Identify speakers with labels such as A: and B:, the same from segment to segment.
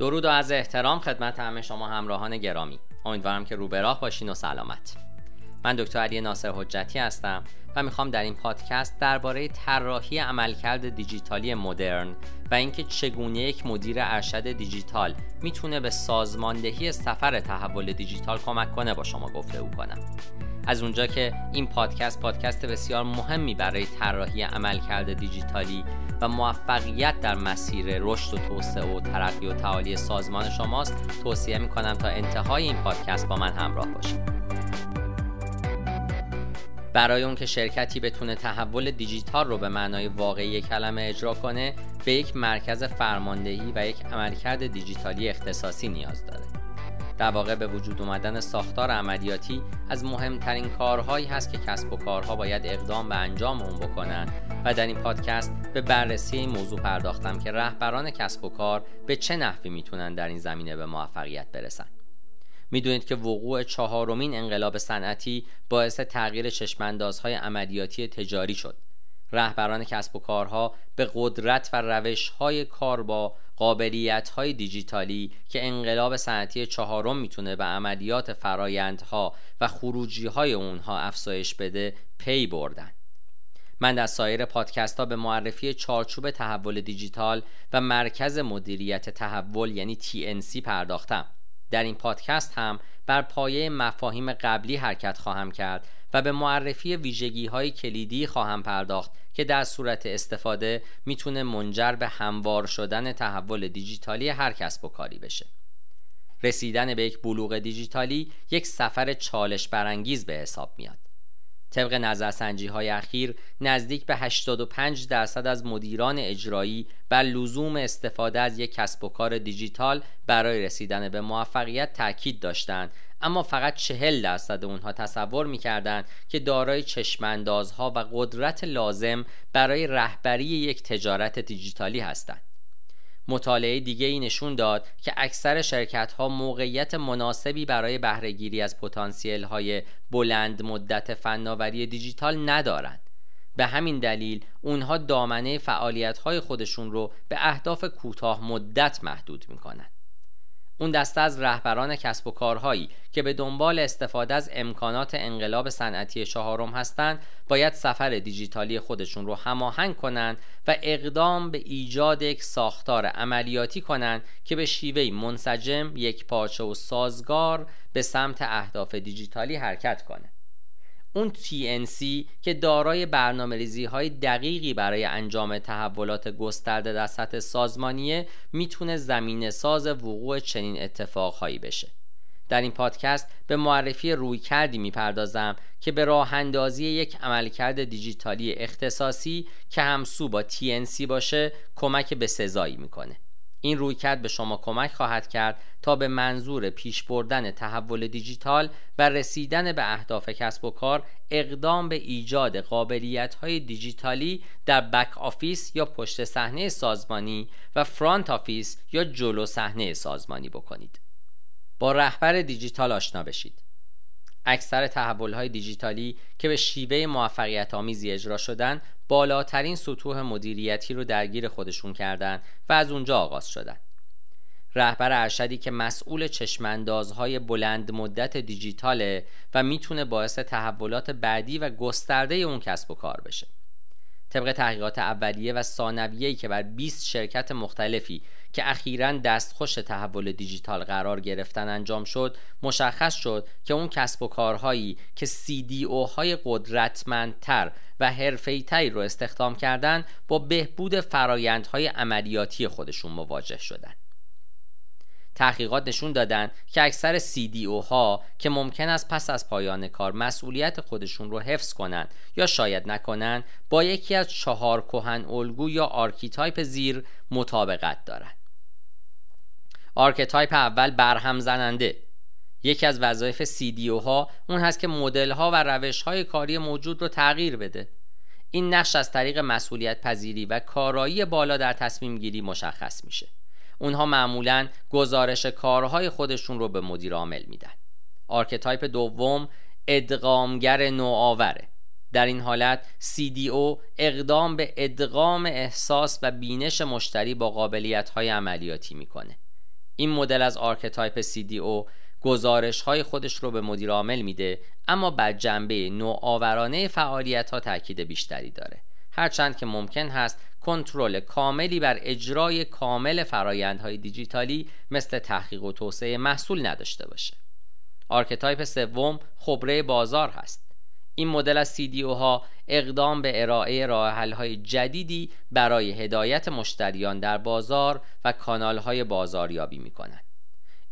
A: درود و از احترام خدمت همه شما همراهان گرامی. امیدوارم که رو به راه باشین و سلامت. من دکتر علی ناصر حجتی هستم و می‌خوام در این پادکست درباره طراحی عملکرد دیجیتالی مدرن و اینکه چگونه یک مدیر ارشد دیجیتال می‌تونه به سازماندهی سفر تحول دیجیتال کمک کنه با شما گفته کنم. از اونجا که این پادکست پادکست بسیار مهمی برای طراحی عملکرد دیجیتالی و موفقیت در مسیر رشد و توسعه و ترقی و تعالی سازمان شماست توصیه می‌کنم تا انتهای این پادکست با من همراه باشید. برای اون که شرکتی بتونه تحول دیجیتال رو به معنای واقعی کلمه اجرا کنه به یک مرکز فرماندهی و یک عملکرد دیجیتالی اختصاصی نیاز داره. در واقع به وجود اومدن ساختار عملیاتی از مهمترین کارهایی هست که کسب و کارها باید اقدام به انجام اون بکنن. و در این پادکست به بررسی این موضوع پرداختم که رهبران کسب و کار به چه نحوی می‌تونن در این زمینه به موفقیت برسن. می‌دونید که وقوع چهارمین انقلاب صنعتی باعث تغییر چشماندازهای عملیاتی تجاری شد. رهبران کسب و کارها به قدرت و روش های کار با قابلیت های دیجیتالی که انقلاب صنعتی چهارم می‌تونه به عملیات فرایندها و خروجی های اونها افزایش بده پی بردن. من در سایر پادکست ها به معرفی چارچوب تحول دیجیتال و مرکز مدیریت تحول یعنی TNC پرداختم. در این پادکست هم بر پایه مفاهیم قبلی حرکت خواهم کرد و به معرفی ویژگی های کلیدی خواهم پرداخت که در صورت استفاده می‌تونه منجر به هموار شدن تحول دیجیتالی هر کسب و کاری بشه. رسیدن به یک بلوغ دیجیتالی یک سفر چالش برانگیز به حساب میاد. طبق نظرسنجی های اخیر نزدیک به 85 درصد از مدیران اجرایی بر لزوم استفاده از یک کسب و کار دیجیتال برای رسیدن به موفقیت تاکید داشتند اما فقط 40 درصد اونها تصور می‌کردند که دارای چشماندازها و قدرت لازم برای رهبری یک تجارت دیجیتالی هستند مطالعه دیگه ای نشون داد که اکثر شرکت ها موقعیت مناسبی برای بهرهگیری از پتانسیل های بلند مدت فناوری دیجیتال ندارند. به همین دلیل اونها دامنه فعالیت های خودشون رو به اهداف کوتاه مدت محدود می کنند. اون دسته از رهبران کسب و کارهایی که به دنبال استفاده از امکانات انقلاب صنعتی چهارم هستند باید سفر دیجیتالی خودشون رو هماهنگ کنند و اقدام به ایجاد یک ساختار عملیاتی کنند که به شیوهی منسجم یک پارچه و سازگار به سمت اهداف دیجیتالی حرکت کنه. اون TNC که دارای برنامه ریزی های دقیقی برای انجام تحولات گسترده در سطح سازمانیه می‌تونه زمین ساز وقوع چنین اتفاقهایی بشه. در این پادکست به معرفی روی کردی می‌پردازم که به راه اندازی یک عملکرد دیجیتالی اختصاصی که همسو با TNC باشه کمک به سزایی می‌کنه. این رویکرد به شما کمک خواهد کرد تا به منظور پیش بردن تحول دیجیتال و رسیدن به اهداف کسب و کار اقدام به ایجاد قابلیت های دیجیتالی در back office یا پشت صحنه سازمانی و front office یا جلو صحنه سازمانی بکنید. با رهبر دیجیتال آشنا بشید. اکثر تحول های دیجیتالی که به شیوه موفقیت آمیزی اجرا شدن بالاترین سطوح مدیریتی رو درگیر خودشون کردند و از اونجا آغاز شدن. رهبر ارشدی که مسئول چشماندازهای بلند مدت دیجیتاله و می‌تونه باعث تحولات بعدی و گسترده اون کسب و کار بشه. طبق تحقیقات اولیه و ثانویه‌ای که بر 20 شرکت مختلفی که اخیرا دستخوش تحول دیجیتال قرار گرفتن انجام شد مشخص شد که اون کسب و کارهایی که CDO های قدرتمندتر و حرفه‌ای‌تری رو استخدام کردن با بهبود فرایندهای عملیاتی خودشون مواجه شدن تحقیقات نشون دادن که اکثر CDO ها که ممکن است پس از پایان کار مسئولیت خودشون رو حفظ کنند یا شاید نکنند با یکی از چهار کهن الگو یا archetype زیر مطابقت دارند. archetype اول برهم زننده. یکی از وظایف CDO ها اون هست که مدل ها و روش های کاری موجود رو تغییر بده. این نقش از طریق مسئولیت پذیری و کارایی بالا در تصمیم گیری مشخص میشه. اونها معمولا گزارش کارهای خودشون رو به مدیر عامل میدن. archetype دوم ادغامگر نوآوره. در این حالت CDO اقدام به ادغام احساس و بینش مشتری با قابلیت های عملیاتی می‌کنه. این مدل از archetype CDO گزارش های خودش رو به مدیر عامل میده اما بر جنبه نوآورانه فعالیت ها تاکید بیشتری داره. هرچند که ممکن هست کنترل کاملی بر اجرای کامل فرایندهای دیجیتالی مثل تحقیق و توسعه محصول نداشته باشه. archetype سوم خبره بازار هست. این مدل از CDO ها اقدام به ارائه راه های جدیدی برای هدایت مشتریان در بازار و کانال های بازاریابی می کند.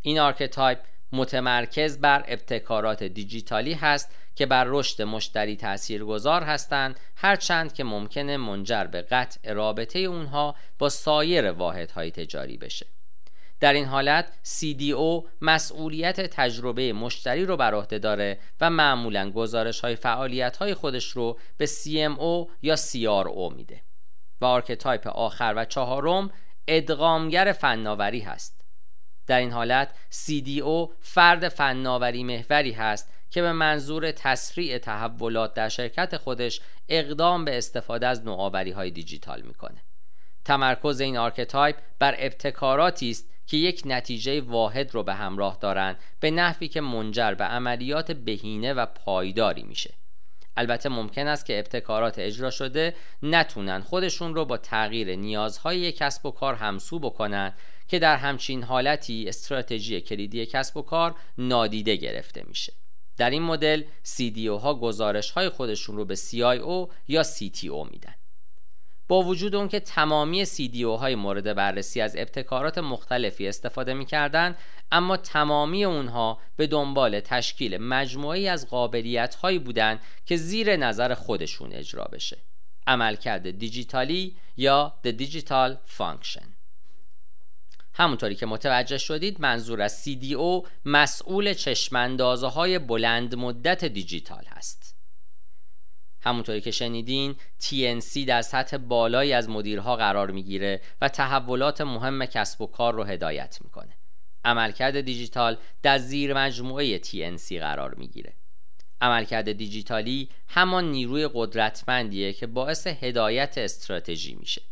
A: این archetype متمرکز بر ابتکارات دیجیتالی هست که بر رشد مشتری تأثیر گذار هستند هرچند که ممکنه منجر به قطع رابطه اونها با سایر واحدهای تجاری بشه در این حالت CDO مسئولیت تجربه مشتری رو بر عهده داره و معمولا گزارش های فعالیت های خودش رو به CMO یا CRO میده. و archetype آخر و چهارم ادغامگر فناوری هست. در این حالت CDO فرد فناوری محوری هست که به منظور تسریع تحولات در شرکت خودش اقدام به استفاده از نوآوری های دیجیتال می‌کنه. تمرکز این archetype بر ابتکاراتی است که یک نتیجه واحد رو به همراه دارند به نحوی که منجر به عملیات بهینه و پایداری میشه. البته ممکن است که ابتکارات اجرا شده نتونن خودشون رو با تغییر نیازهای کسب و کار همسو بکنن که در همچین حالتی استراتژی کلیدی کسب و کار نادیده گرفته میشه. در این مدل CDO ها گزارش های خودشون رو به CIO یا CTO میدن. با وجود اون که تمامی CDO های مورد بررسی از ابتکارات مختلفی استفاده می‌کردن اما تمامی اونها به دنبال تشکیل مجموعی از قابلیت هایی بودند که زیر نظر خودشون اجرا بشه. عملکرد دیجیتالی یا The Digital Function. همونطوری که متوجه شدید منظور از CDO مسئول چشماندازه های بلند مدت دیجیتال هست. همونطوری که شنیدین TNC در سطح بالایی از مدیرها قرار می‌گیره و تحولات مهم کسب و کار رو هدایت می‌کنه. عملکرد دیجیتال در زیر مجموعه TNC قرار می‌گیره. عملکرد دیجیتالی همان نیروی قدرتمندیه که باعث هدایت استراتژی میشه.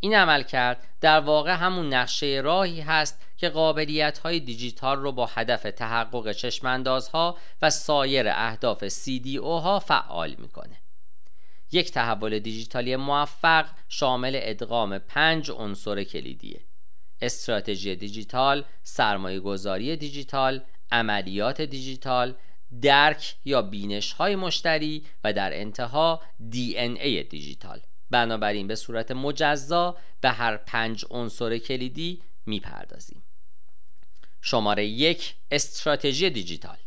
A: این عمل کرد در واقع همون نقشه راهی هست که قابلیت های دیجیتال رو با هدف تحقق چشماندازها و سایر اهداف CDO ها فعال می‌کنه. یک تحول دیجیتالی موفق شامل ادغام پنج عنصر کلیدیه. استراتژی دیجیتال، سرمایه گذاری دیجیتال، عملیات دیجیتال، درک یا بینش های مشتری و در انتها DNA دیجیتال. بنابراین به صورت مجزا به هر پنج عنصر کلیدی می‌پردازیم. شماره یک استراتژی دیجیتال.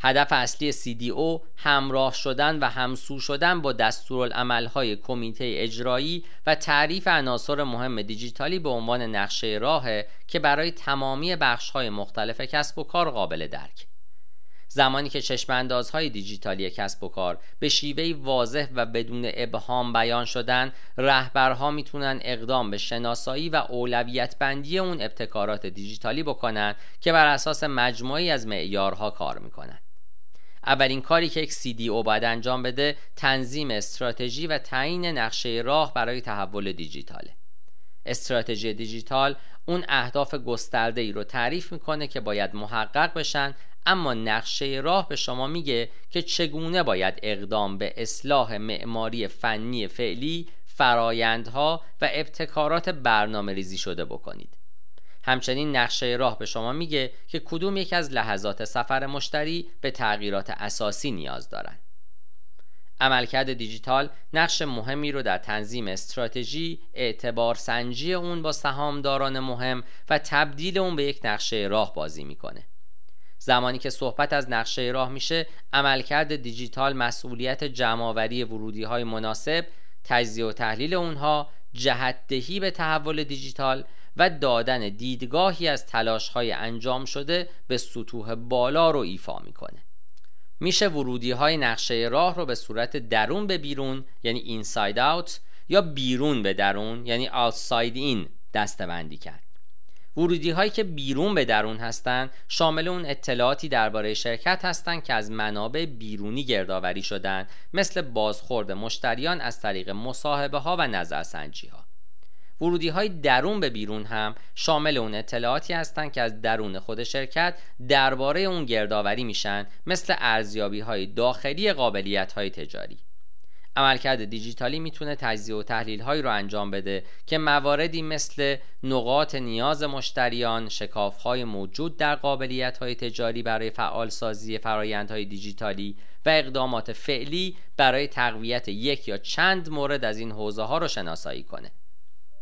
A: هدف اصلی CDO همراه شدن و همسو شدن با دستورالعملهای کمیته اجرایی و تعریف عناصر مهم دیجیتالی به عنوان نقشه راه که برای تمامی بخشهای مختلف کسب و کار قابل درک. زمانی که چشماندازهای دیجیتالی کسب و کار به شیوهی واضح و بدون ابهام بیان شدن رهبرها می‌تونن اقدام به شناسایی و اولویت بندی اون ابتکارات دیجیتالی بکنن که بر اساس مجموعی از معیارها کار می‌کنن. اولین کاری که یک CDO باید انجام بده تنظیم استراتژی و تعیین نقشه راه برای تحول دیجیتاله. استراتژی دیجیتال اون اهداف گسترده ای رو تعریف می‌کنه که باید محقق بشن اما نقشه راه به شما میگه که چگونه باید اقدام به اصلاح معماری فنی فعلی فرایندها و ابتکارات برنامه ریزی شده بکنید. همچنین نقشه راه به شما میگه که کدوم یک از لحظات سفر مشتری به تغییرات اساسی نیاز دارند. عملکرد دیجیتال نقش مهمی رو در تنظیم استراتژی، اعتبار سنجی اون با سهامداران مهم و تبدیل اون به یک نقشه راه بازی می‌کنه. زمانی که صحبت از نقشه راه میشه عملکرد دیجیتال مسئولیت جمعآوری ورودی های مناسب تجزیه و تحلیل اونها جهتدهی به تحول دیجیتال و دادن دیدگاهی از تلاش های انجام شده به سطوح بالا رو ایفا می‌کنه. میشه ورودی های نقشه راه رو به صورت درون به بیرون یعنی اینساید اوت یا بیرون به درون یعنی آوتساید این دستبندی کرد. ورودی هایی که بیرون به درون هستند شامل اون اطلاعاتی درباره شرکت هستند که از منابع بیرونی گردآوری شدن مثل بازخورد مشتریان از طریق مصاحبه ها و نظرسنجی ها ورودی های درون به بیرون هم شامل اون اطلاعاتی هستند که از درون خود شرکت درباره اون گردآوری میشن مثل ارزیابی های داخلی قابلیت های تجاری عملکرد دیجیتالی می‌تونه تجزیه و تحلیل هایی رو انجام بده که مواردی مثل نقاط نیاز مشتریان، شکاف های موجود در قابلیت های تجاری برای فعال سازی های دیجیتالی و اقدامات فعلی برای تقویت یک یا چند مورد از این حوزه ها رو شناسایی کنه.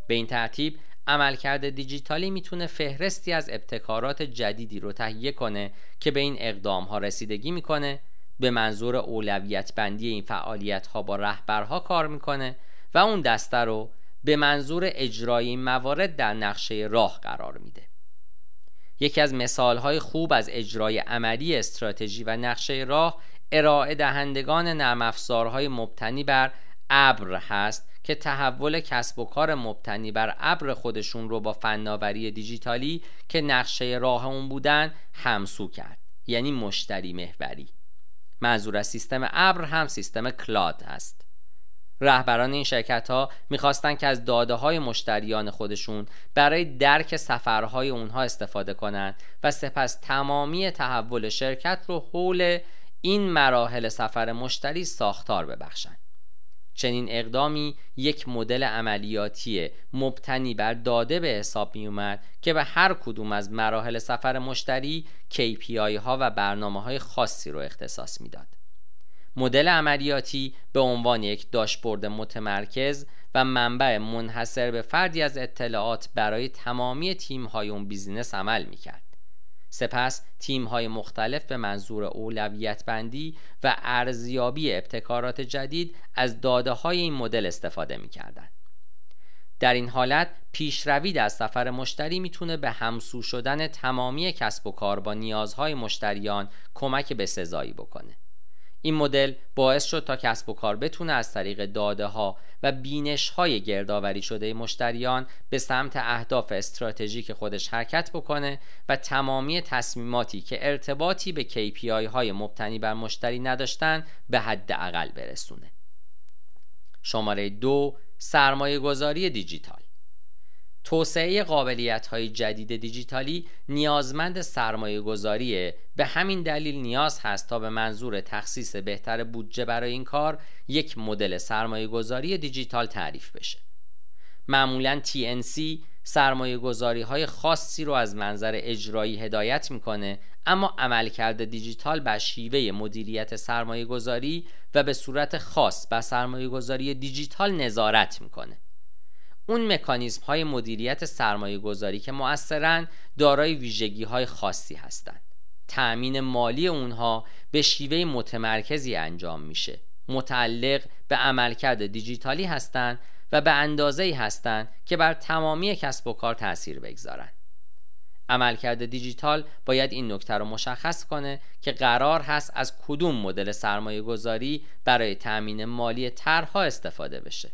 A: به این ترتیب عملکرد دیجیتالی می‌تونه فهرستی از ابتکارات جدیدی رو تهیه کنه که به این اقدام ها رسیدگی می‌کنه به منظور اولویت بندی این فعالیت ها با رهبرها کار می‌کنه و اون دسته رو به منظور اجرای این موارد در نقشه راه قرار میده. یکی از مثال های خوب از اجرای عملی استراتژی و نقشه راه ارائه دهندگان نرم افزارهای مبتنی بر ابر هست که تحول کسب و کار مبتنی بر ابر خودشون رو با فناوری دیجیتالی که نقشه راه اون بودن همسو کرد یعنی مشتری محوری. منظور از سیستم ابر هم سیستم کلاد است رهبران این شرکت ها می‌خواستند که از داده های مشتریان خودشون برای درک سفرهای اونها استفاده کنند و سپس تمامی تحول شرکت رو حول این مراحل سفر مشتری ساختار ببخشند چنین اقدامی یک مدل عملیاتی مبتنی بر داده به حساب می اومد که به هر کدوم از مراحل سفر مشتری KPI ها و برنامه های خاصی رو اختصاص می‌داد. مدل عملیاتی به عنوان یک داشبورد متمرکز و منبع منحصر به فردی از اطلاعات برای تمامی تیم های اون بیزینس عمل می کرد. سپس تیم های مختلف به منظور اولویت بندی و ارزیابی ابتکارات جدید از داده های این مدل استفاده می کردن. در این حالت پیشروی در سفر مشتری می‌تونه به همسو شدن تمامی کسب و کار با نیازهای مشتریان کمک به سزایی بکنه. این مدل باعث شد تا کسب و کار بتونه از طریق داده ها و بینش های گردآوری شده مشتریان به سمت اهداف استراتژیک خودش حرکت بکنه و تمامی تصمیماتی که ارتباطی به KPI های مبتنی بر مشتری نداشتن به حد اقل برسونه. شماره دو سرمایه گذاری دیجیتال توسعه قابلیت های جدید دیجیتالی نیازمند سرمایه گذاریه به همین دلیل نیاز هست تا به منظور تخصیص بهتر بودجه برای این کار یک مدل سرمایه گذاری دیجیتال تعریف بشه. معمولا TNC سرمایه گذاری های خاصی رو از منظر اجرایی هدایت می‌کنه اما عملکرد دیجیتال بر شیوه مدیریت سرمایه گذاری و به صورت خاص بر سرمایه گذاری دیجیتال نظارت می‌کنه. اون مکانیزم های مدیریت سرمایه گذاری که مؤثرن دارای ویژگی های خاصی هستند. تأمین مالی اونها به شیوه متمرکزی انجام میشه متعلق به عملکرد دیجیتالی هستند و به اندازه هستند که بر تمامی کسب و کار تاثیر بگذارند. عملکرد دیجیتال باید این نکته رو مشخص کنه که قرار هست از کدوم مدل سرمایه گذاری برای تأمین مالی طرحها استفاده بشه.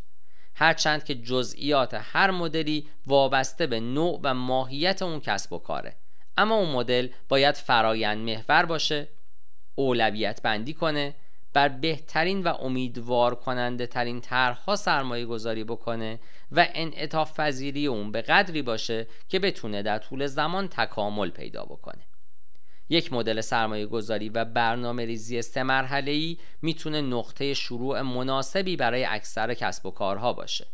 A: هرچند که جزئیات هر مدلی وابسته به نوع و ماهیت اون کسب و کاره. اما اون مدل باید فرایند محور باشه اولویت بندی کنه بر بهترین و امیدوار کننده ترین طرحها سرمایه گذاری بکنه و انعطاف پذیری اون به قدری باشه که بتونه در طول زمان تکامل پیدا بکنه. یک مدل سرمایه گذاری و برنامه ریزی سه مرحله ای می‌تونه نقطه شروع مناسبی برای اکثر کسب و کارها باشه.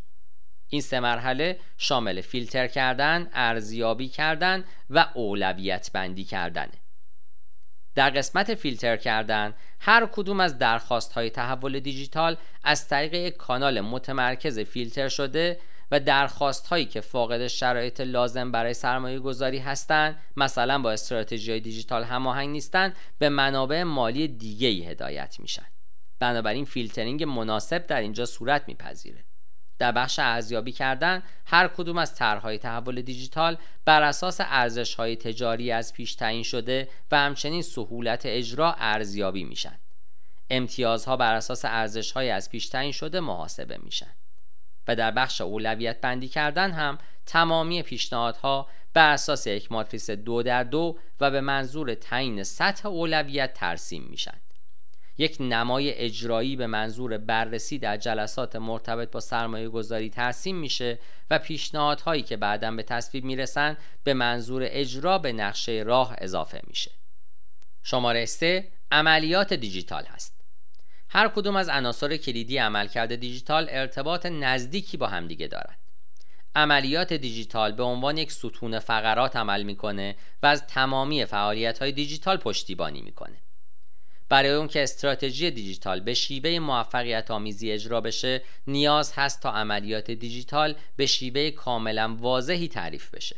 A: این سه مرحله شامل فیلتر کردن، ارزیابی کردن و اولویت بندی کردنه. در قسمت فیلتر کردن هر کدوم از درخواست های تحول دیجیتال از طریق یک کانال متمرکز فیلتر شده و درخواست هایی که فاقد شرایط لازم برای سرمایه گذاری هستند مثلا با استراتژی دیجیتال هماهنگ نیستند به منابع مالی دیگه ای هدایت میشن. بنابراین فیلترینگ مناسب در اینجا صورت میپذیره. در بخش ارزیابی کردن هر کدوم از طرحهای تحول دیجیتال بر اساس های تجاری از پیش تعیین شده و همچنین سهولت اجرا ارزیابی میشن. امتیازها بر اساس های از پیش تعیین شده محاسبه میشن. و در بخش اولویت بندی کردن هم تمامی پیشنهادها بر اساس یک ماتریس دو در دو و به منظور تعیین سطح اولویت ترسیم میشن. یک نمای اجرایی به منظور بررسی در جلسات مرتبط با سرمایه گذاری ترسیم میشه و پیشنهادهایی که بعدا به تصویب می‌رسن به منظور اجرا به نقشه راه اضافه میشه. شماره 3 عملیات دیجیتال هست. هر کدوم از عناصر کلیدی عملکرد دیجیتال ارتباط نزدیکی با همدیگه دارند. عملیات دیجیتال به عنوان یک ستون فقرات عمل می‌کنه و از تمامی فعالیت های دیجیتال پشتیبانی می‌کنه. برای اون که استراتژی دیجیتال به شیوه موفقیت آمیزی اجرا بشه نیاز هست تا عملیات دیجیتال به شیوه کاملا واضحی تعریف بشه.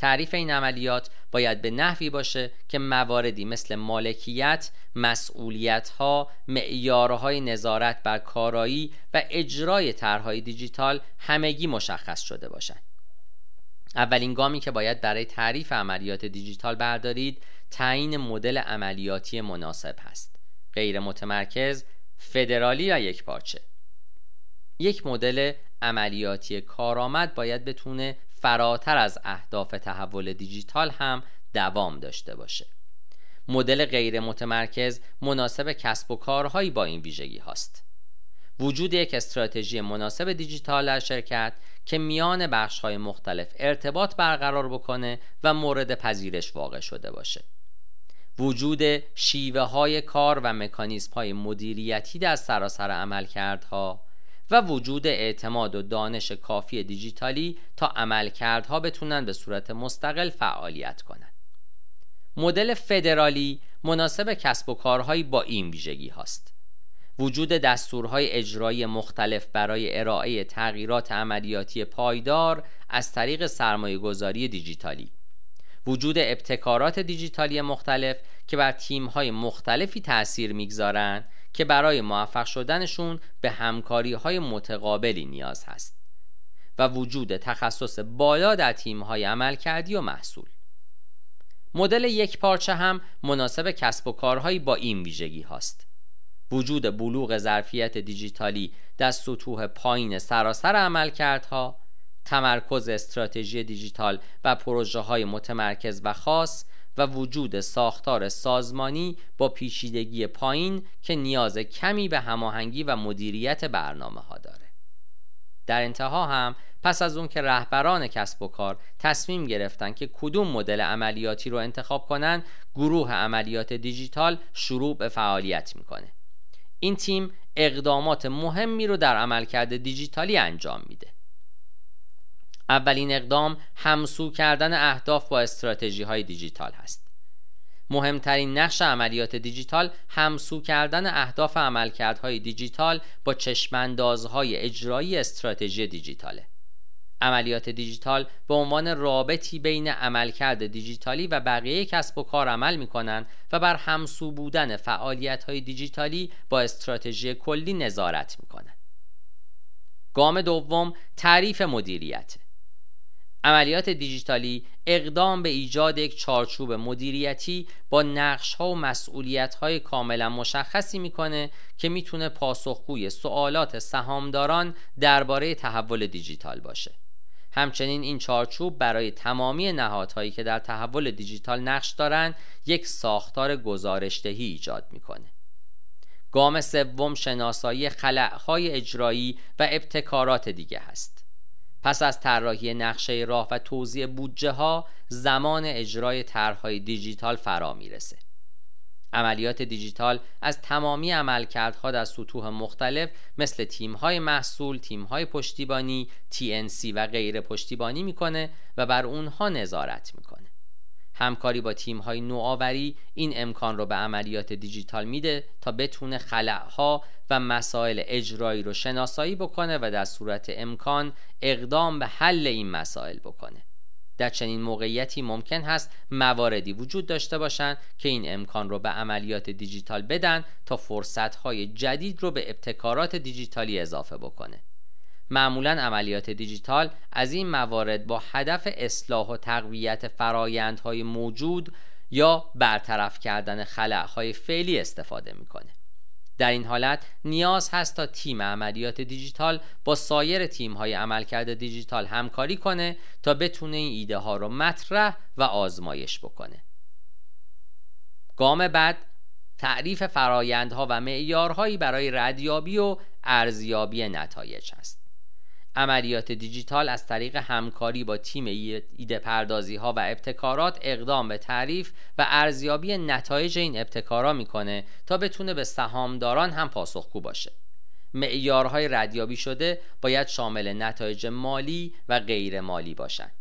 A: تعریف این عملیات باید به نحوی باشه که مواردی مثل مالکیت، مسئولیت ها، معیارهای نظارت بر کارایی و اجرای طرحهای دیجیتال همگی مشخص شده باشند. اولین گامی که باید برای تعریف عملیات دیجیتال بردارید تعیین مدل عملیاتی مناسب هست. غیر متمرکز، فدرالی و یک پارچه. یک مدل عملیاتی کارآمد باید بتونه فراتر از اهداف تحول دیجیتال هم دوام داشته باشه. مدل غیر متمرکز مناسب کسب و کارهایی با این ویژگی هاست. وجود یک استراتژی مناسب دیجیتال در شرکت که میان بخش های مختلف ارتباط برقرار بکنه و مورد پذیرش واقع شده باشه. وجود شیوه های کار و مکانیزم های مدیریتی در سراسر عملکردها و وجود اعتماد و دانش کافی دیجیتالی تا عملکردها بتونن به صورت مستقل فعالیت کنند. مدل فدرالی مناسب کسب و کارهایی با این ویژگی هاست. وجود دستورهای اجرایی مختلف برای ارائه تغییرات عملیاتی پایدار از طریق سرمایه گذاری دیجیتالی وجود ابتکارات دیجیتالی مختلف که بر تیمهای مختلفی تأثیر می‌گذارند که برای موفق شدنشون به همکاری های متقابلی نیاز هست و وجود تخصص بالا در تیم های عمل کردی و محصول. مدل یک پارچه هم مناسب کسب و کارهایی با این ویژگی هاست. وجود بلوغ ظرفیت دیجیتالی در سطوح پایین سراسر عملکردها تمرکز استراتژی دیجیتال و پروژه های متمرکز و خاص و وجود ساختار سازمانی با پیشیدگی پایین که نیاز کمی به هماهنگی و مدیریت برنامه ها داره. در انتها هم پس از اون که رهبران کسب و کار تصمیم گرفتن که کدوم مدل عملیاتی رو انتخاب کنن گروه عملیات دیجیتال شروع به فعالیت می‌کنه. این تیم اقدامات مهمی رو در عملکرد دیجیتالی انجام میده. اولین اقدام همسو کردن اهداف با استراتژی های دیجیتال هست. مهمترین نقش عملیات دیجیتال همسو کردن اهداف عملکردهای دیجیتال با چشماندازهای اجرایی استراتژی دیجیتاله. عملیات دیجیتال به عنوان رابطی بین عملکرد دیجیتالی و بقیه کسب و کار عمل می کنند و بر همسو بودن فعالیت های دیجیتالی با استراتژی کلی نظارت می کنند. گام دوم تعریف مدیریت. عملیات دیجیتالی اقدام به ایجاد یک چارچوب مدیریتی با نقش ها و مسئولیت های کاملا مشخصی می‌کنه که می‌تونه پاسخگوی سوالات سهامداران درباره تحول دیجیتال باشه. همچنین این چارچوب برای تمامی نهادهایی که در تحول دیجیتال نقش دارند یک ساختار گزارشدهی ایجاد می‌کنه. گام سوم شناسایی خلعهای اجرایی و ابتکارات دیگه هست. پس از طراحی نقشه راه و توزیع بودجه ها زمان اجرای طرحهای دیجیتال فرا می‌رسه عملیات دیجیتال از تمامی عملکردها در سطوح مختلف مثل تیم‌های محصول، تیم‌های پشتیبانی، TNC و غیر پشتیبانی می‌کنه و بر اونها نظارت می‌کنه. همکاری با تیم های نوآوری این امکان رو به عملیات دیجیتال میده تا بتونه خلعها و مسائل اجرایی رو شناسایی بکنه و در صورت امکان اقدام به حل این مسائل بکنه. در چنین موقعیتی ممکن هست مواردی وجود داشته باشند که این امکان رو به عملیات دیجیتال بدن تا فرصتهای جدید رو به ابتکارات دیجیتالی اضافه بکنه. معمولا عملیات دیجیتال از این موارد با هدف اصلاح و تقویت فرایندهای موجود یا برطرف کردن خلعهای فعلی استفاده می‌کنه. در این حالت نیاز هست تا تیم عملیات دیجیتال با سایر تیم های عملکرد دیجیتال همکاری کنه تا بتونه این ایده ها رو مطرح و آزمایش بکنه. گام بعد تعریف فرایندها و معیارهایی برای ردیابی و ارزیابی نتایج است عملیات دیجیتال از طریق همکاری با تیم ایده پردازی ها و ابتکارات اقدام به تعریف و ارزیابی نتایج این ابتکارا می‌کنه تا بتونه به سهامداران هم پاسخگو باشه. معیارهای ردیابی شده باید شامل نتایج مالی و غیر مالی باشند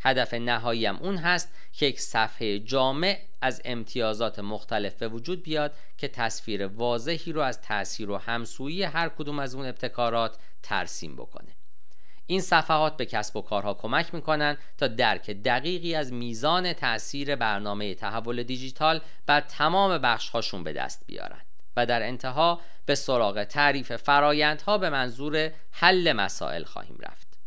A: هدف نهایی هم اون هست که یک صفحه جامع از امتیازات مختلف به وجود بیاد که تصویر واضحی رو از تاثیر و همسویی هر کدوم از اون ابتکارات ترسیم بکنه. این صفحات به کسب و کارها کمک می‌کنن تا درک دقیقی از میزان تاثیر برنامه تحول دیجیتال بر تمام بخشهاشون به دست بیارن و در انتها به سراغ تعریف فرایندها به منظور حل مسائل خواهیم رفت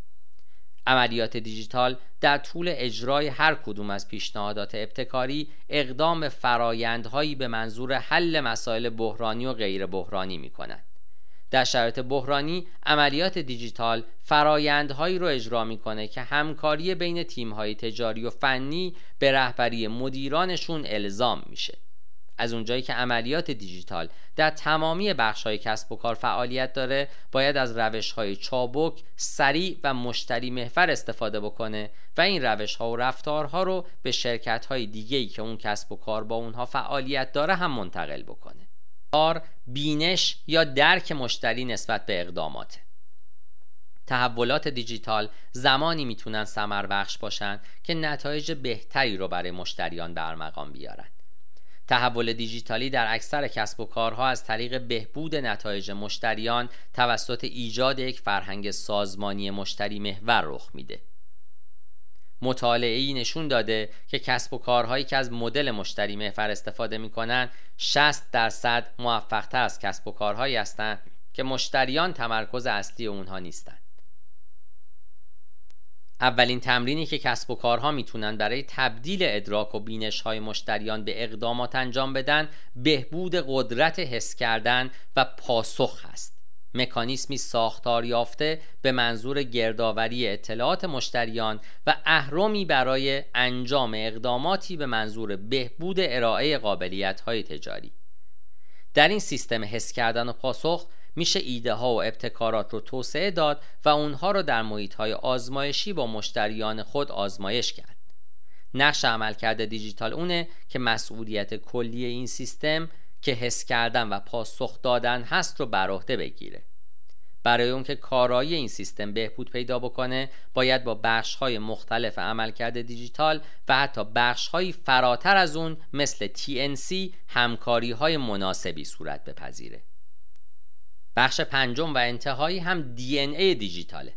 A: عملیات دیجیتال در طول اجرای هر کدوم از پیشنهادات ابتکاری اقدام فرایندهایی به منظور حل مسائل بحرانی و غیر بحرانی می. در شرایط بحرانی عملیات دیجیتال فرایندهایی رو اجرا می‌کنه که همکاری بین تیم‌های تجاری و فنی به رهبری مدیرانشون الزام میشه. از اونجایی که عملیات دیجیتال در تمامی بخش های کسب و کار فعالیت داره باید از روش های چابک، سریع و مشتری محور استفاده بکنه و این روش ها و رفتارها رو به شرکت های دیگه ای که اون کسب و کار با اونها فعالیت داره هم منتقل بکنه. کار بینش یا درک مشتری نسبت به اقداماته تحولات دیجیتال زمانی می‌تونن سمر بخش باشن که نتایج بهتری رو برای مشتریان برمقام بیارن تحول دیجیتالی در اکثر کسب و کارها از طریق بهبود نتایج مشتریان توسط ایجاد یک فرهنگ سازمانی مشتری محور رخ میده. مطالعه نشون داده که کسب و کارهایی که از مدل مشتری محور استفاده می‌کنن 60 درصد موفقتر از کسب و کارهایی هستند که مشتریان تمرکز اصلی اونها نیستند. اولین تمرینی که کسب و کارها می‌تونن برای تبدیل ادراک و بینش های مشتریان به اقدامات انجام بدن بهبود قدرت حس کردن و پاسخ هست مکانیسمی ساختار یافته به منظور گردآوری اطلاعات مشتریان و اهرمی برای انجام اقداماتی به منظور بهبود ارائه قابلیت های تجاری. در این سیستم حس کردن و پاسخ میشه ایده ها و ابتکارات رو توسعه داد و اونها رو در محیط های آزمایشی با مشتریان خود آزمایش کرد. نقش عملکرد دیجیتال اونه که مسئولیت کلی این سیستم که حس کردن و پاسخ دادن هست رو بر عهده بگیره. برای اون که کارایی این سیستم بهبود پیدا بکنه باید با بخش های مختلف عملکرد دیجیتال و حتی بخش های فراتر از اون مثل TNC همکاری های مناسبی صورت بپذیره. بخش پنجم و انتهایی هم ای دیجیتاله.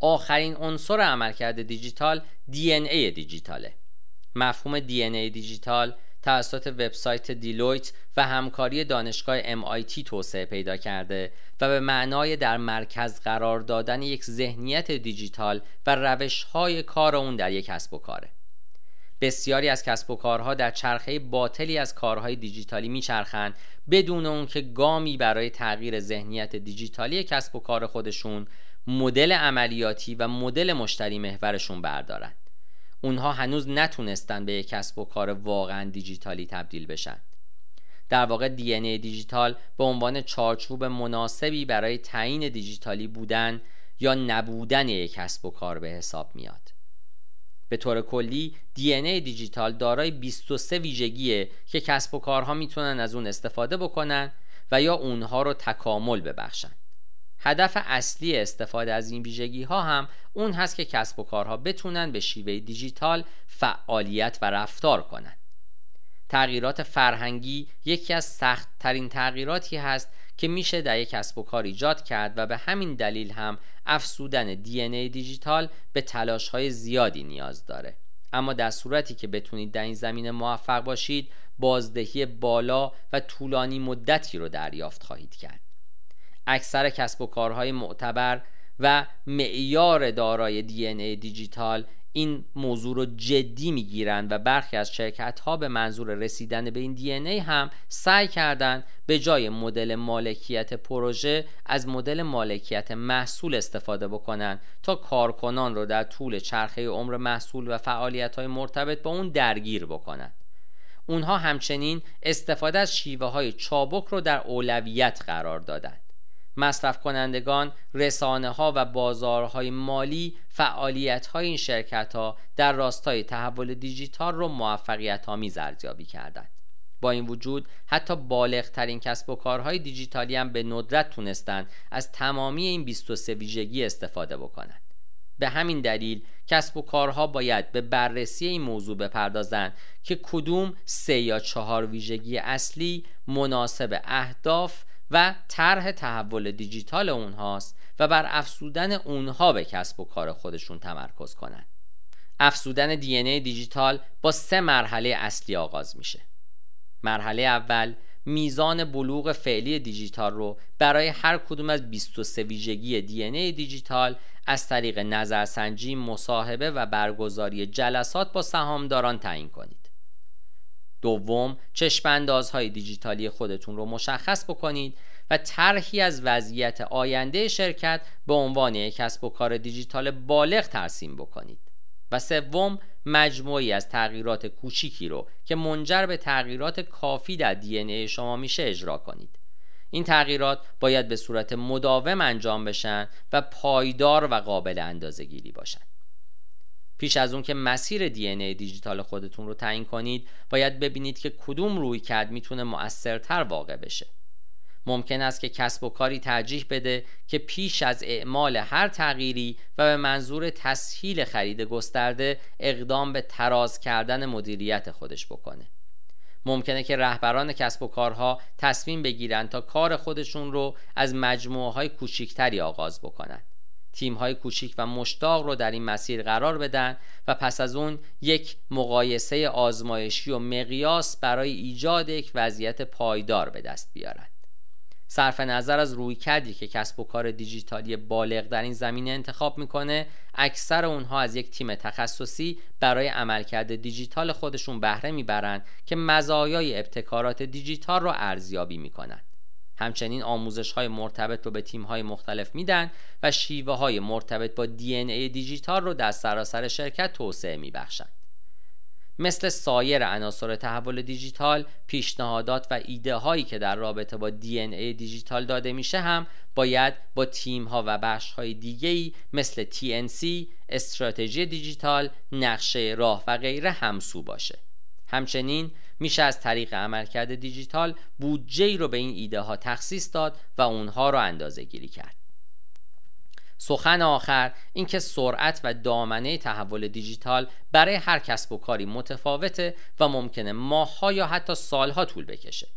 A: آخرین عنصر عملکرد دیجیتال دی ای دیجیتاله. مفهوم ای دیجیتال توسط وبسایت دیلویت و همکاری دانشگاه MIT توسعه پیدا کرده و به معنای در مرکز قرار دادن یک ذهنیت دیجیتال و روش های کار اون در یک کسب و کاره. بسیاری از کسب و کارها در چرخه باطلی از کارهای دیجیتالی میچرخند بدون اون که گامی برای تغییر ذهنیت دیجیتالی کسب و کار خودشون مدل عملیاتی و مدل مشتری محورشون بردارند اونها هنوز نتونستن به یک کسب و کار واقعا دیجیتالی تبدیل بشن. در واقع دی ای دیجیتال به عنوان چارچوب مناسبی برای تعیین دیجیتالی بودن یا نبودن یک کسب و کار به حساب میاد. به طور کلی دی ای دیجیتال دارای 23 ویژگیه که کسب و کارها می‌تونن از اون استفاده بکنن و یا اونها رو تکامل ببخشن. هدف اصلی استفاده از این ویژگی ها هم اون هست که کسب و کارها بتونن به شیوه دیجیتال فعالیت و رفتار کنند. تغییرات فرهنگی یکی از سخت ترین تغییراتی هست که میشه در یک کسب و کار ایجاد کرد و به همین دلیل هم افسودن دی ای دیجیتال به تلاش های زیادی نیاز داره اما در صورتی که بتونید در این زمینه موفق باشید بازدهی بالا و طولانی مدتی رو دریافت خواهید کرد اکثر کسب و کارهای معتبر و معیار دارای دی ای دیجیتال این موضوع رو جدی می‌گیرند و برخی از شرکت ها به منظور رسیدن به این دی ای هم سعی کردند به جای مدل مالکیت پروژه از مدل مالکیت محصول استفاده بکنند تا کارکنان رو در طول چرخه عمر محصول و فعالیت های مرتبط با اون درگیر بکنند اونها همچنین استفاده از شیوه های چابک رو در اولویت قرار دادند. مصرف کنندگان، رسانه ها و بازارهای مالی فعالیت های این شرکت ها در راستای تحول دیجیتال رو موفقیت آمیز ارزیابی کردند. با این وجود حتی بالغ ترین کسب و کارهای دیجیتالی هم به ندرت تونستند از تمامی این 23 ویژگی استفاده بکنند. به همین دلیل کسب و کارها باید به بررسی این موضوع بپردازند که کدوم سه یا چهار ویژگی اصلی مناسب اهداف و طرح تحول دیجیتال اونهاست و بر افسودن اونها به کسب و کار خودشون تمرکز کنند. افسودن دی دیجیتال با سه مرحله اصلی آغاز میشه. مرحله اول میزان بلوغ فعلی دیجیتال رو برای هر کدوم از 23 ویژگی دی ای دیجیتال از طریق نظرسنجی، مصاحبه و برگزاری جلسات با سهامداران تعیین کنید. دوم، چشماندازهای دیجیتالی خودتون رو مشخص بکنید و طرحی از وضعیت آینده شرکت به عنوان یک کسب و کار دیجیتال بالغ ترسیم بکنید. و سوم مجموعی از تغییرات کوچیکی رو که منجر به تغییرات کافی در دی ای شما میشه اجرا کنید این تغییرات باید به صورت مداوم انجام بشن و پایدار و قابل اندازه گیری باشن پیش از اون که مسیر دی ای دیجیتال خودتون رو تعیین کنید باید ببینید که کدوم روی کرد می‌تونه مؤثرتر واقع بشه. ممکن است که کسب و کاری ترجیح بده که پیش از اعمال هر تغییری و به منظور تسهیل خرید گسترده اقدام به تراز کردن مدیریت خودش بکنه. ممکنه که رهبران کسب و کارها تصمیم بگیرند تا کار خودشون رو از مجموعه های کوچیکتری آغاز بکنند تیم های کوچیک و مشتاق رو در این مسیر قرار بدن و پس از اون یک مقایسه آزمایشی و مقیاس برای ایجاد یک وضعیت پایدار به دست بیارند صرف نظر از روی کردی که کسب و کار دیجیتالی بالغ در این زمینه انتخاب می‌کنه اکثر اونها از یک تیم تخصصی برای عملکرد دیجیتال خودشون بهره می‌برند که مزایای ابتکارات دیجیتال رو ارزیابی می‌کنند همچنین آموزش های مرتبط رو به تیم های مختلف میدن و شیوه های مرتبط با ای دیجیتال رو در سراسر شرکت توسعه میبخشند مثل سایر عناصر تحول دیجیتال پیشنهادات و ایده هایی که در رابطه با ای دیجیتال داده میشه هم باید با تیم ها و بخش های دیگه ای مثل TNC، استراتژی دیجیتال، نقشه راه و غیره همسو باشه. همچنین میشه از طریق عملکرد دیجیتال بودجه رو به این ایده ها تخصیص داد و اونها رو اندازه گیری کرد. سخن آخر اینکه سرعت و دامنه تحول دیجیتال برای هر کسب و کاری متفاوته و ممکنه ماهها یا حتی سالها طول بکشه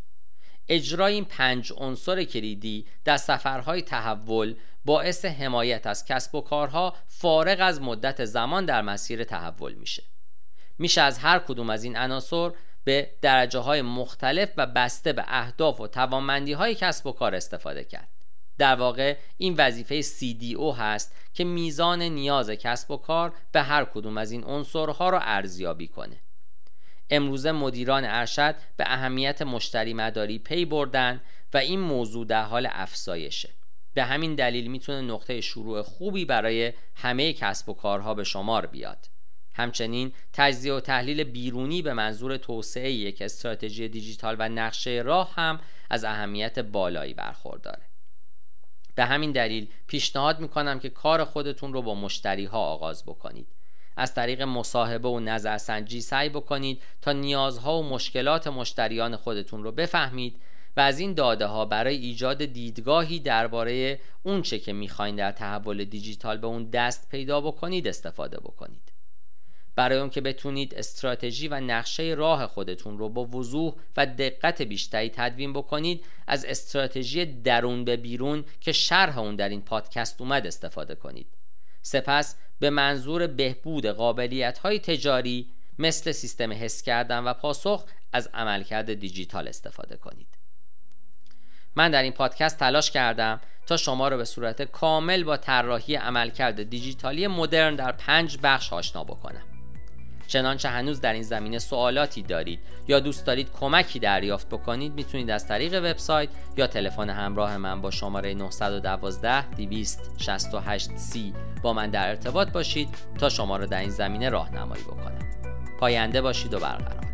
A: اجرای این پنج عنصر کلیدی در سفرهای تحول باعث حمایت از کسب و کارها فارغ از مدت زمان در مسیر تحول میشه میشه از هر کدوم از این عناصر به درجه های مختلف و بسته به اهداف و توانمندی های کسب و کار استفاده کرد. در واقع این وظیفه CDO هست که میزان نیاز کسب و کار به هر کدوم از این عنصرها را ارزیابی کنه. امروزه مدیران ارشد به اهمیت مشتری مداری پی بردن و این موضوع در حال افزایشه. به همین دلیل می‌تونه نقطه شروع خوبی برای همه کسب و کارها به شمار بیاد. همچنین تجزیه و تحلیل بیرونی به منظور توسعه یک استراتژی دیجیتال و نقشه راه هم از اهمیت بالایی برخورداره. به همین دلیل پیشنهاد می‌کنم که کار خودتون رو با مشتری ها آغاز بکنید. از طریق مصاحبه و نظرسنجی سعی بکنید تا نیازها و مشکلات مشتریان خودتون رو بفهمید و از این داده ها برای ایجاد دیدگاهی درباره اونچه که می‌خواین در تحول دیجیتال به اون دست پیدا بکنید استفاده بکنید. برای اون که بتونید استراتژی و نقشه راه خودتون رو با وضوح و دقت بیشتری تدوین بکنید از استراتژی درون به بیرون که شرح اون در این پادکست اومد استفاده کنید. سپس به منظور بهبود قابلیت های تجاری مثل سیستم حس کردن و پاسخ از عملکرد دیجیتال استفاده کنید. من در این پادکست تلاش کردم تا شما را به صورت کامل با طراحی عملکرد دیجیتالی مدرن در پنج بخش آشنا بکنم. چنانچه هنوز در این زمینه سوالاتی دارید. یا دوست دارید کمکی دریافت بکنید می‌تونید از طریق وبسایت یا تلفن همراه من با شماره 912 268 c با من در ارتباط باشید تا شما را در این زمینه راهنمایی بکنم. پاینده باشید و برقرار.